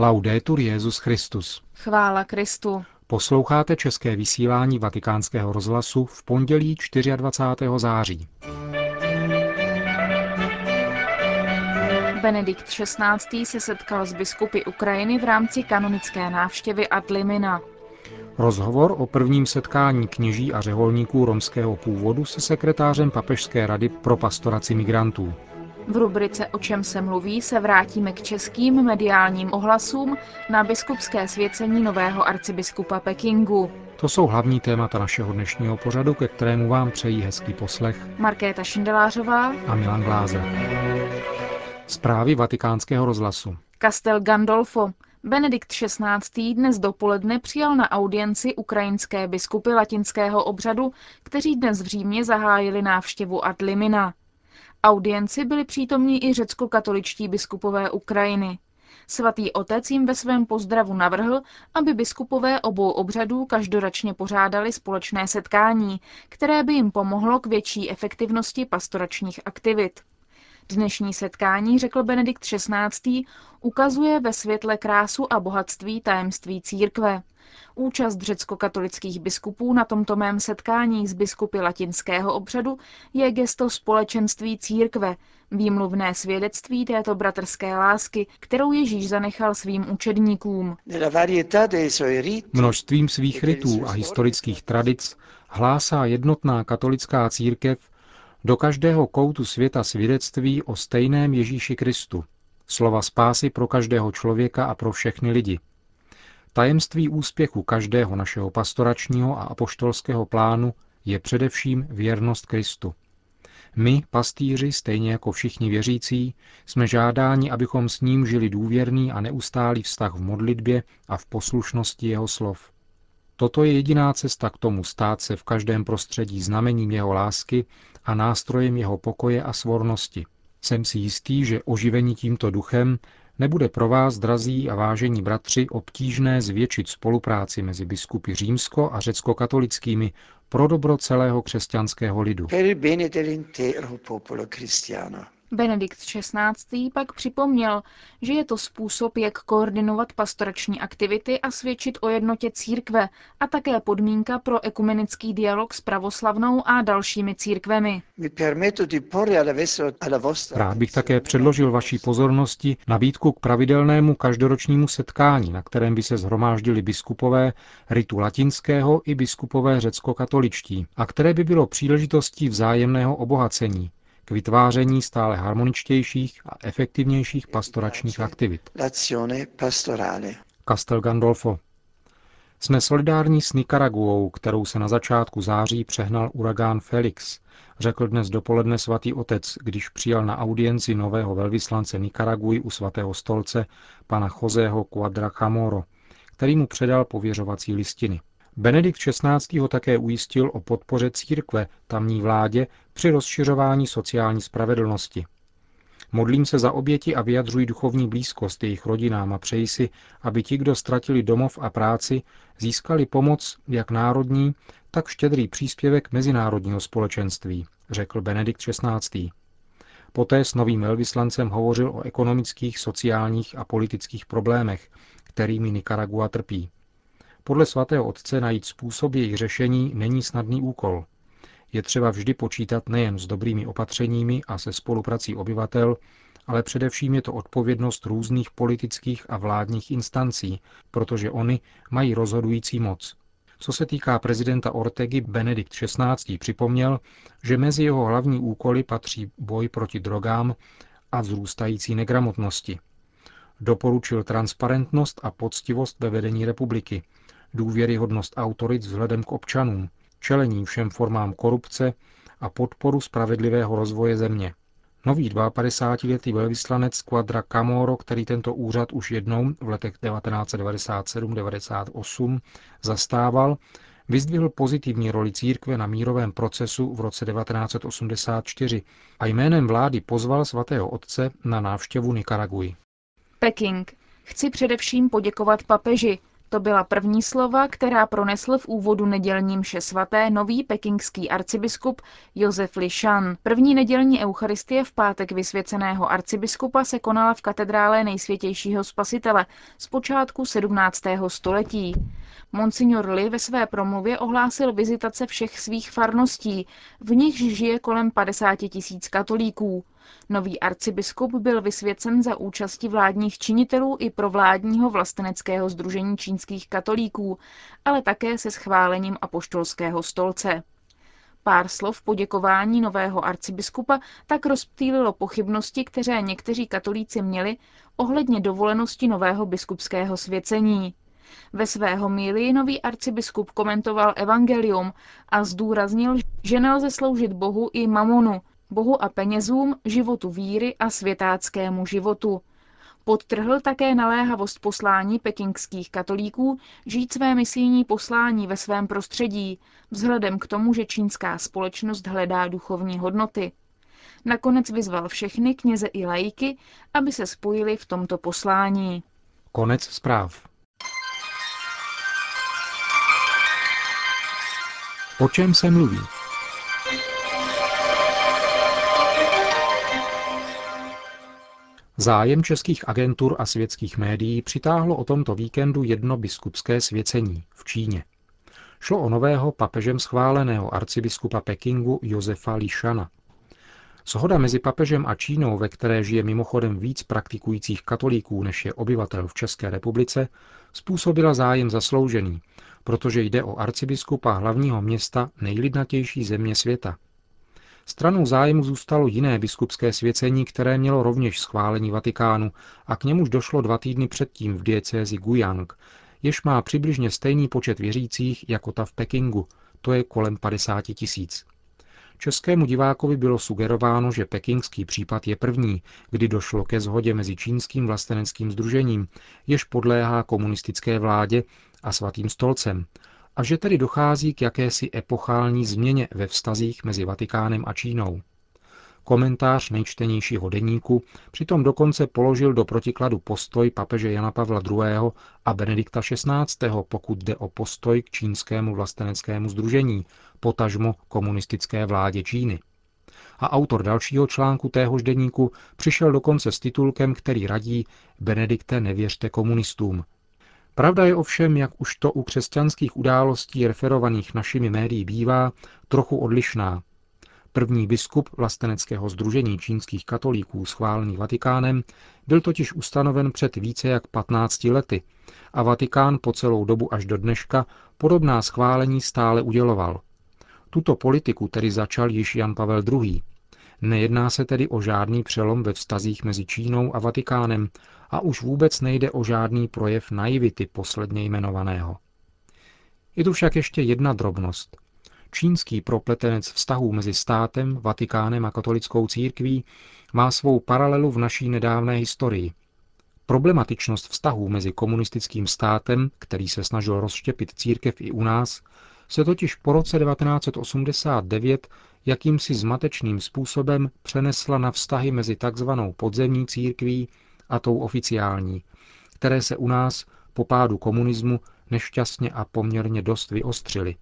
Laudetur Jezus Christus. Chvála Kristu. Posloucháte české vysílání Vatikánského rozhlasu v pondělí 24. září. Benedikt XVI. se setkal s biskupy Ukrajiny v rámci kanonické návštěvy Adlimina. Rozhovor o prvním setkání kněží a řeholníků romského původu se sekretářem Papežské rady pro pastoraci migrantů. V rubrice O čem se mluví se vrátíme k českým mediálním ohlasům na biskupské svěcení nového arcibiskupa Pekingu. To jsou hlavní témata našeho dnešního pořadu, ke kterému vám přejí hezký poslech Markéta Šindelářová a Milan Glázer. Zprávy vatikánského rozhlasu. Castel Gandolfo. Benedikt XVI. dnes dopoledne přijal na audienci ukrajinské biskupy latinského obřadu, kteří dnes v Římě zahájili návštěvu ad limina. Audienci byli přítomní i řecko-katoličtí biskupové Ukrajiny. Svatý otec jim ve svém pozdravu navrhl, aby biskupové obou obřadů každoročně pořádali společné setkání, které by jim pomohlo k větší efektivnosti pastoračních aktivit. Dnešní setkání, řekl Benedikt XVI., ukazuje ve světle krásu a bohatství tajemství církve. Účast řecko-katolických biskupů na tomto mém setkání s biskupy latinského obřadu je gesto společenství církve, výmluvné svědectví této bratrské lásky, kterou Ježíš zanechal svým učedníkům. Množstvím svých rytů a historických tradic hlásá jednotná katolická církev do každého koutu světa svědectví o stejném Ježíši Kristu, slova spásy pro každého člověka a pro všechny lidi. Tajemství úspěchu každého našeho pastoračního a apoštolského plánu je především věrnost Kristu. My, pastýři, stejně jako všichni věřící, jsme žádáni, abychom s ním žili důvěrný a neustálý vztah v modlitbě a v poslušnosti jeho slov. Toto je jediná cesta k tomu stát se v každém prostředí znamením jeho lásky a nástrojem jeho pokoje a svornosti. Jsem si jistý, že oživení tímto duchem nebude pro vás, drazí a vážení bratři, obtížné zvětšit spolupráci mezi biskupy římsko- a řecko-katolickými pro dobro celého křesťanského lidu. Benedikt XVI. pak připomněl, že je to způsob, jak koordinovat pastorační aktivity a svědčit o jednotě církve a také podmínka pro ekumenický dialog s pravoslavnou a dalšími církvemi. Rád bych také předložil vaší pozornosti nabídku k pravidelnému každoročnímu setkání, na kterém by se zhromáždili biskupové ritu latinského i biskupové řecko-katoličtí a které by bylo příležitostí vzájemného obohacení, k vytváření stále harmoničtějších a efektivnějších pastoračních aktivit. Castel Gandolfo. Jsme solidární s Nikaraguou, kterou se na začátku září přehnal uragán Felix, řekl dnes dopoledne svatý otec, když přijal na audienci nového velvyslance Nikaraguji u svatého stolce, pana Joseho Quadra Camoro, který mu předal pověřovací listiny. Benedikt XVI. ho také ujistil o podpoře církve tamní vládě při rozšiřování sociální spravedlnosti. Modlím se za oběti a vyjadřuji duchovní blízkost jejich rodinám a přeji si, aby ti, kdo ztratili domov a práci, získali pomoc jak národní, tak štědrý příspěvek mezinárodního společenství, řekl Benedikt XVI. Poté s novým velvyslancem hovořil o ekonomických, sociálních a politických problémech, kterými Nicaragua trpí. Podle svatého otce najít způsob jejich řešení není snadný úkol. Je třeba vždy počítat nejen s dobrými opatřeními a se spoluprací obyvatel, ale především je to odpovědnost různých politických a vládních instancí, protože oni mají rozhodující moc. Co se týká prezidenta Ortegy, Benedikt XVI. připomněl, že mezi jeho hlavní úkoly patří boj proti drogám a vzrůstající negramotnosti. Doporučil transparentnost a poctivost ve vedení republiky, důvěryhodnost autorit vzhledem k občanům, čelení všem formám korupce a podporu spravedlivého rozvoje země. Nový 52-letý velvyslanec Quadra Camoro, který tento úřad už jednou v letech 1997-98 zastával, vyzdvihl pozitivní roli církve na mírovém procesu v roce 1984 a jménem vlády pozval svatého otce na návštěvu Nikaraguji. Peking. Chci především poděkovat papeži, To byla první slova, která pronesl v úvodu nedělní mše svaté nový pekingský arcibiskup Josef Lishan. První nedělní eucharistie v pátek vysvěceného arcibiskupa se konala v katedrále nejsvětějšího spasitele z počátku 17. století. Monsignor Li ve své promluvě ohlásil vizitace všech svých farností, v nichž žije kolem 50 tisíc katolíků. Nový arcibiskup byl vysvěcen za účasti vládních činitelů i pro vládního vlasteneckého združení čínských katolíků, ale také se schválením apoštolského stolce. Pár slov poděkování nového arcibiskupa tak rozptýlilo pochybnosti, které někteří katolíci měli ohledně dovolenosti nového biskupského svěcení. Ve své homílii nový arcibiskup komentoval evangelium a zdůraznil, že nelze sloužit Bohu i mamonu, Bohu a penězům, životu víry a světáckému životu. Podtrhl také naléhavost poslání pekingských katolíků žít své misijní poslání ve svém prostředí, vzhledem k tomu, že čínská společnost hledá duchovní hodnoty. Nakonec vyzval všechny kněze i lajky, aby se spojili v tomto poslání. Konec zpráv. O čem se mluví? Zájem českých agentur a světských médií přitáhlo o tomto víkendu jedno biskupské svěcení v Číně. Šlo o nového papežem schváleného arcibiskupa Pekingu Josefa Lišana. Shoda mezi papežem a Čínou, ve které žije mimochodem víc praktikujících katolíků, než je obyvatel v České republice, způsobila zájem zasloužený, protože jde o arcibiskupa hlavního města nejlidnatější země světa – Stranou zájmu zůstalo jiné biskupské svěcení, které mělo rovněž schválení Vatikánu a k němuž došlo dva týdny předtím v diecézi Guyang, jež má přibližně stejný počet věřících jako ta v Pekingu, to je kolem 50 tisíc. Českému divákovi bylo sugerováno, že pekingský případ je první, kdy došlo ke shodě mezi čínským vlasteneckým združením, jež podléhá komunistické vládě a svatým stolcem, a že tedy dochází k jakési epochální změně ve vztazích mezi Vatikánem a Čínou. Komentář nejčtenějšího deníku přitom dokonce položil do protikladu postoj papeže Jana Pavla II. a Benedikta XVI., pokud jde o postoj k čínskému vlasteneckému združení, potažmo komunistické vládě Číny. A autor dalšího článku téhož deníku přišel dokonce s titulkem, který radí Benedikte nevěřte komunistům, Pravda je ovšem, jak už to u křesťanských událostí referovaných našimi médií bývá, trochu odlišná. První biskup vlasteneckého združení čínských katolíků schválený Vatikánem byl totiž ustanoven před více jak 15 lety a Vatikán po celou dobu až do dneška podobná schválení stále uděloval. Tuto politiku tedy začal již Jan Pavel II. Nejedná se tedy o žádný přelom ve vztazích mezi Čínou a Vatikánem a už vůbec nejde o žádný projev naivity posledně jmenovaného. Je tu však ještě jedna drobnost. Čínský propletenec vztahů mezi státem, Vatikánem a katolickou církví má svou paralelu v naší nedávné historii. Problematičnost vztahů mezi komunistickým státem, který se snažil rozštěpit církev i u nás, se totiž po roce 1989 jakýmsi zmatečným způsobem přenesla na vztahy mezi takzvanou podzemní církví a tou oficiální, které se u nás po pádu komunismu nešťastně a poměrně dost vyostřily.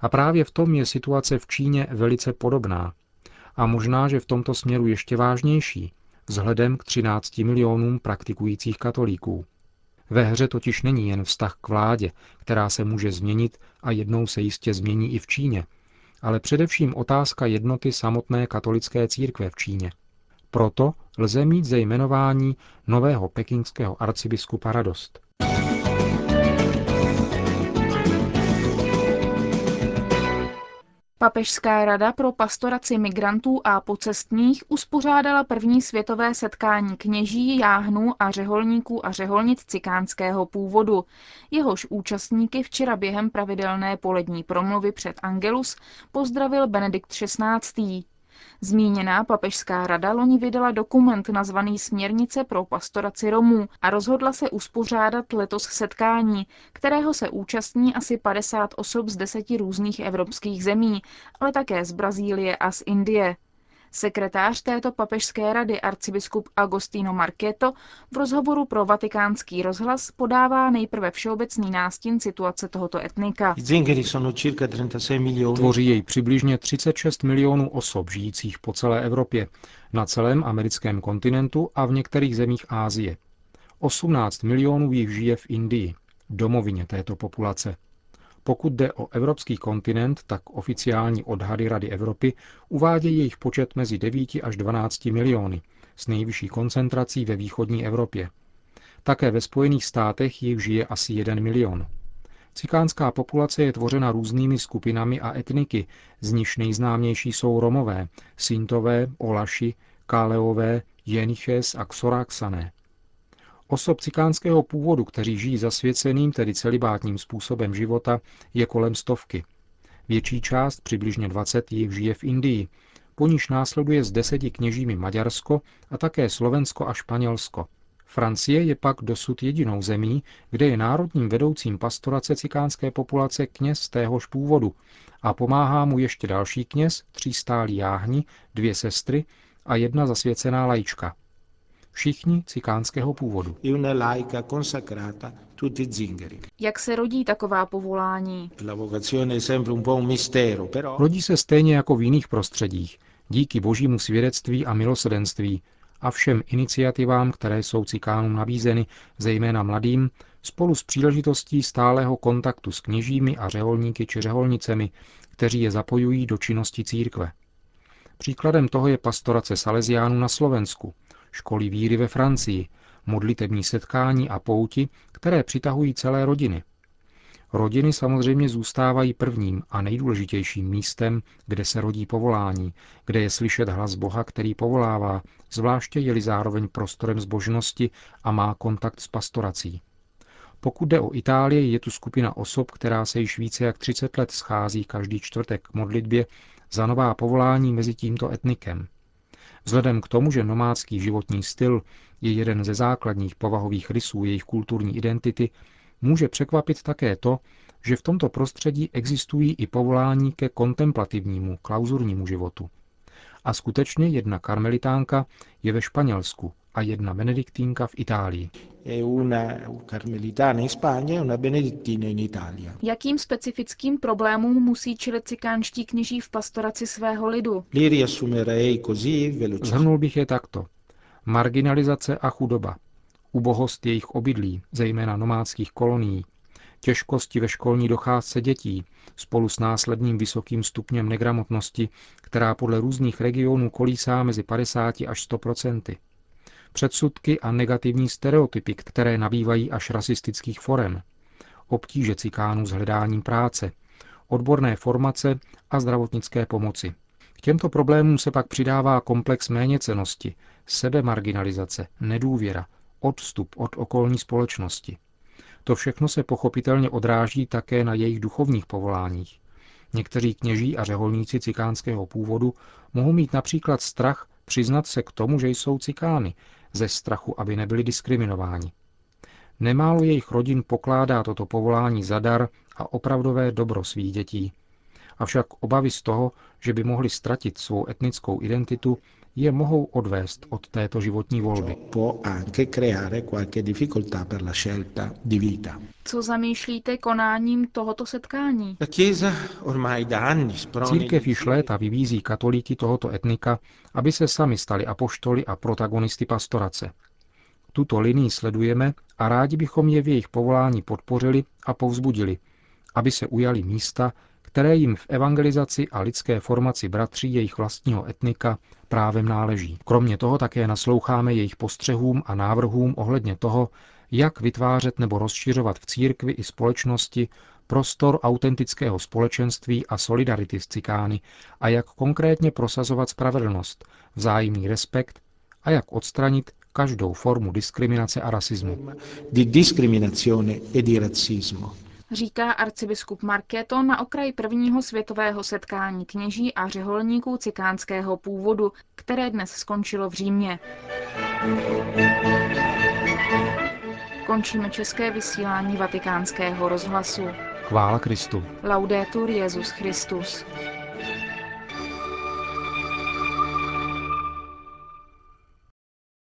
A právě v tom je situace v Číně velice podobná. A možná, že v tomto směru ještě vážnější, vzhledem k 13 milionům praktikujících katolíků. Ve hře totiž není jen vztah k vládě, která se může změnit a jednou se jistě změní i v Číně, ale především otázka jednoty samotné katolické církve v Číně. Proto lze mít ze jmenování nového pekingského arcibiskupa radost. Papežská rada pro pastoraci migrantů a pocestních uspořádala první světové setkání kněží, jáhnů a řeholníků a řeholnic cikánského původu. Jehož účastníky včera během pravidelné polední promluvy před Angelus pozdravil Benedikt XVI. Zmíněná papežská rada loni vydala dokument nazvaný Směrnice pro pastoraci Romů a rozhodla se uspořádat letos setkání, kterého se účastní asi 50 osob z deseti různých evropských zemí, ale také z Brazílie a z Indie. Sekretář této papežské rady arcibiskup Agostino Marketo v rozhovoru pro vatikánský rozhlas podává nejprve všeobecný nástin situace tohoto etnika. Tvoří jej přibližně 36 milionů osob žijících po celé Evropě, na celém americkém kontinentu a v některých zemích Ázie. 18 milionů jich žije v Indii, domovině této populace. Pokud jde o evropský kontinent, tak oficiální odhady Rady Evropy uvádějí jejich počet mezi 9 až 12 miliony, s nejvyšší koncentrací ve východní Evropě. Také ve Spojených státech jich žije asi 1 milion. Cikánská populace je tvořena různými skupinami a etniky, z nichž nejznámější jsou Romové, Sintové, Olaši, Káleové, Jeniches a Xoraxané. Osob cikánského původu, kteří žijí zasvěceným, tedy celibátním způsobem života, je kolem stovky. Větší část, přibližně 20, jich žije v Indii, po níž následuje z deseti kněžími Maďarsko a také Slovensko a Španělsko. Francie je pak dosud jedinou zemí, kde je národním vedoucím pastorace cikánské populace kněz téhož původu a pomáhá mu ještě další kněz, tří stálí jáhni, dvě sestry a jedna zasvěcená lajička všichni cikánského původu. Jak se rodí taková povolání? Rodí se stejně jako v jiných prostředích, díky božímu svědectví a milosedenství a všem iniciativám, které jsou cikánům nabízeny, zejména mladým, spolu s příležitostí stálého kontaktu s kněžími a řeholníky či řeholnicemi, kteří je zapojují do činnosti církve. Příkladem toho je pastorace Salesiánů na Slovensku, školy víry ve Francii, modlitební setkání a pouti, které přitahují celé rodiny. Rodiny samozřejmě zůstávají prvním a nejdůležitějším místem, kde se rodí povolání, kde je slyšet hlas Boha, který povolává, zvláště je-li zároveň prostorem zbožnosti a má kontakt s pastorací. Pokud jde o Itálii, je tu skupina osob, která se již více jak 30 let schází každý čtvrtek k modlitbě za nová povolání mezi tímto etnikem – Vzhledem k tomu, že nomádský životní styl je jeden ze základních povahových rysů jejich kulturní identity, může překvapit také to, že v tomto prostředí existují i povolání ke kontemplativnímu, klauzurnímu životu. A skutečně jedna karmelitánka je ve Španělsku a jedna benediktínka v Itálii. E Jakým specifickým problémům musí čelit cikánští kněží v pastoraci svého lidu? Zhrnul bych je takto. Marginalizace a chudoba, ubohost jejich obydlí, zejména nomádských kolonií, těžkosti ve školní docházce dětí, spolu s následným vysokým stupněm negramotnosti, která podle různých regionů kolísá mezi 50 až 100 procenty předsudky a negativní stereotypy, které nabývají až rasistických forem, obtíže cikánů s hledáním práce, odborné formace a zdravotnické pomoci. K těmto problémům se pak přidává komplex méněcenosti, sebemarginalizace, nedůvěra, odstup od okolní společnosti. To všechno se pochopitelně odráží také na jejich duchovních povoláních. Někteří kněží a řeholníci cikánského původu mohou mít například strach přiznat se k tomu, že jsou cikány, ze strachu, aby nebyli diskriminováni. Nemálo jejich rodin pokládá toto povolání za dar a opravdové dobro svých dětí. Avšak obavy z toho, že by mohli ztratit svou etnickou identitu, je mohou odvést od této životní volby. Co zamýšlíte konáním tohoto setkání? Církev již léta vybízí katolíky tohoto etnika, aby se sami stali apoštoly a protagonisty pastorace. Tuto linii sledujeme a rádi bychom je v jejich povolání podpořili a povzbudili, aby se ujali místa, které jim v evangelizaci a lidské formaci bratří jejich vlastního etnika právem náleží. Kromě toho také nasloucháme jejich postřehům a návrhům ohledně toho, jak vytvářet nebo rozšiřovat v církvi i společnosti prostor autentického společenství a solidarity s cikány a jak konkrétně prosazovat spravedlnost, vzájemný respekt a jak odstranit každou formu diskriminace a rasismu. Di discriminazione e di říká arcibiskup Markéto na okraji prvního světového setkání kněží a řeholníků cikánského původu, které dnes skončilo v Římě. Končíme české vysílání vatikánského rozhlasu. Chvála Kristu. Laudetur Jezus Christus.